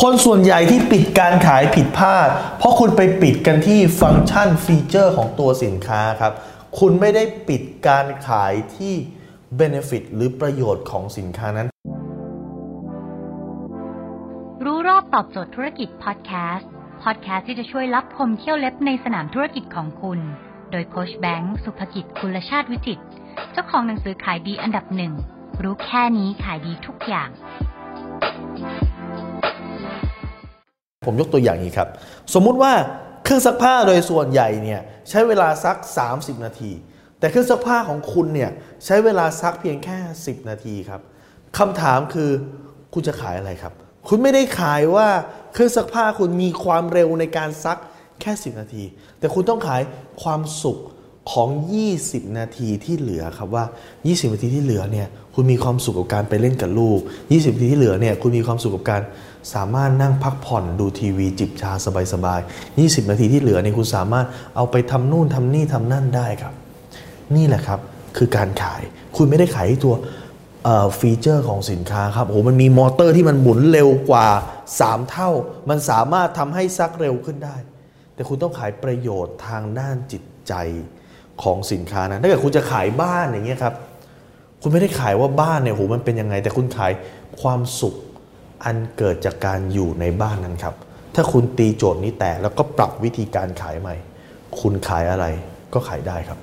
คนส่วนใหญ่ที่ปิดการขายผิดพลาด เพราะคุณไปปิดกันที่ function feature ของตัวสินค้าครับ คุณไม่ได้ปิดการขายที่ Benefit หรือประโยชน์ของสินค้านั้น รู้รอบตอบโจทย์ธุรกิจพอดแคสต์พอดแคสต์ที่จะช่วยลับคมเขี้ยวเล็บในสนามธุรกิจของคุณ โดยโค้ชแบงค์สุภกิจคุลชาติวิจิตรเจ้าของหนังสือขายดีอันดับหนึ่งรู้แค่นี้ขายดีทุกอย่าง ผมยกตัวอย่างนี้ครับ สมมุติว่าเครื่องซักผ้าโดยส่วนใหญ่เนี่ยใช้เวลาซัก 30 นาที แต่เครื่องซักผ้าของคุณเนี่ยใช้เวลาซักเพียงแค่ 10 นาทีครับคำถามคือคุณจะขายอะไรครับ คุณไม่ได้ขายว่าเครื่องซักผ้าคุณมีความเร็วในการซักแค่ 10 นาที แต่คุณต้องขายความสุข ของ 20 นาทีที่เหลือครับว่า 20 นาทีที่เหลือเนี่ยคุณมีความสุขกับการไปเล่นกับลูก 20 นาทีที่เหลือเนี่ยคุณมีความสุขกับการสามารถนั่งพักผ่อนดูทีวีจิบชาสบายๆ 20 นาทีที่เหลือเนี่ยคุณสามารถเอาไปทำนู่นทำนี่ทำนั่นได้ครับ นี่แหละครับคือการขาย คุณไม่ได้ขายตัวฟีเจอร์ของสินค้าครับโอ้โหมันมีมอเตอร์ที่มันหมุนเร็วกว่า 3 เท่า มันสามารถทำให้ซักเร็วขึ้นได้ แต่คุณต้องขายประโยชน์ทางด้านจิตใจ ของสินค้านะถ้าเกิดคุณจะขายบ้านอย่างเงี้ยครับ คุณไม่ได้ขายว่าบ้านเนี่ยโหมันเป็นยังไง แต่คุณขายความสุขอันเกิดจากการอยู่ในบ้านนั้นครับ ถ้าคุณตีโจทย์นี้แตกแล้วก็ปรับวิธีการขายใหม่ คุณขายอะไรก็ขายได้ครับ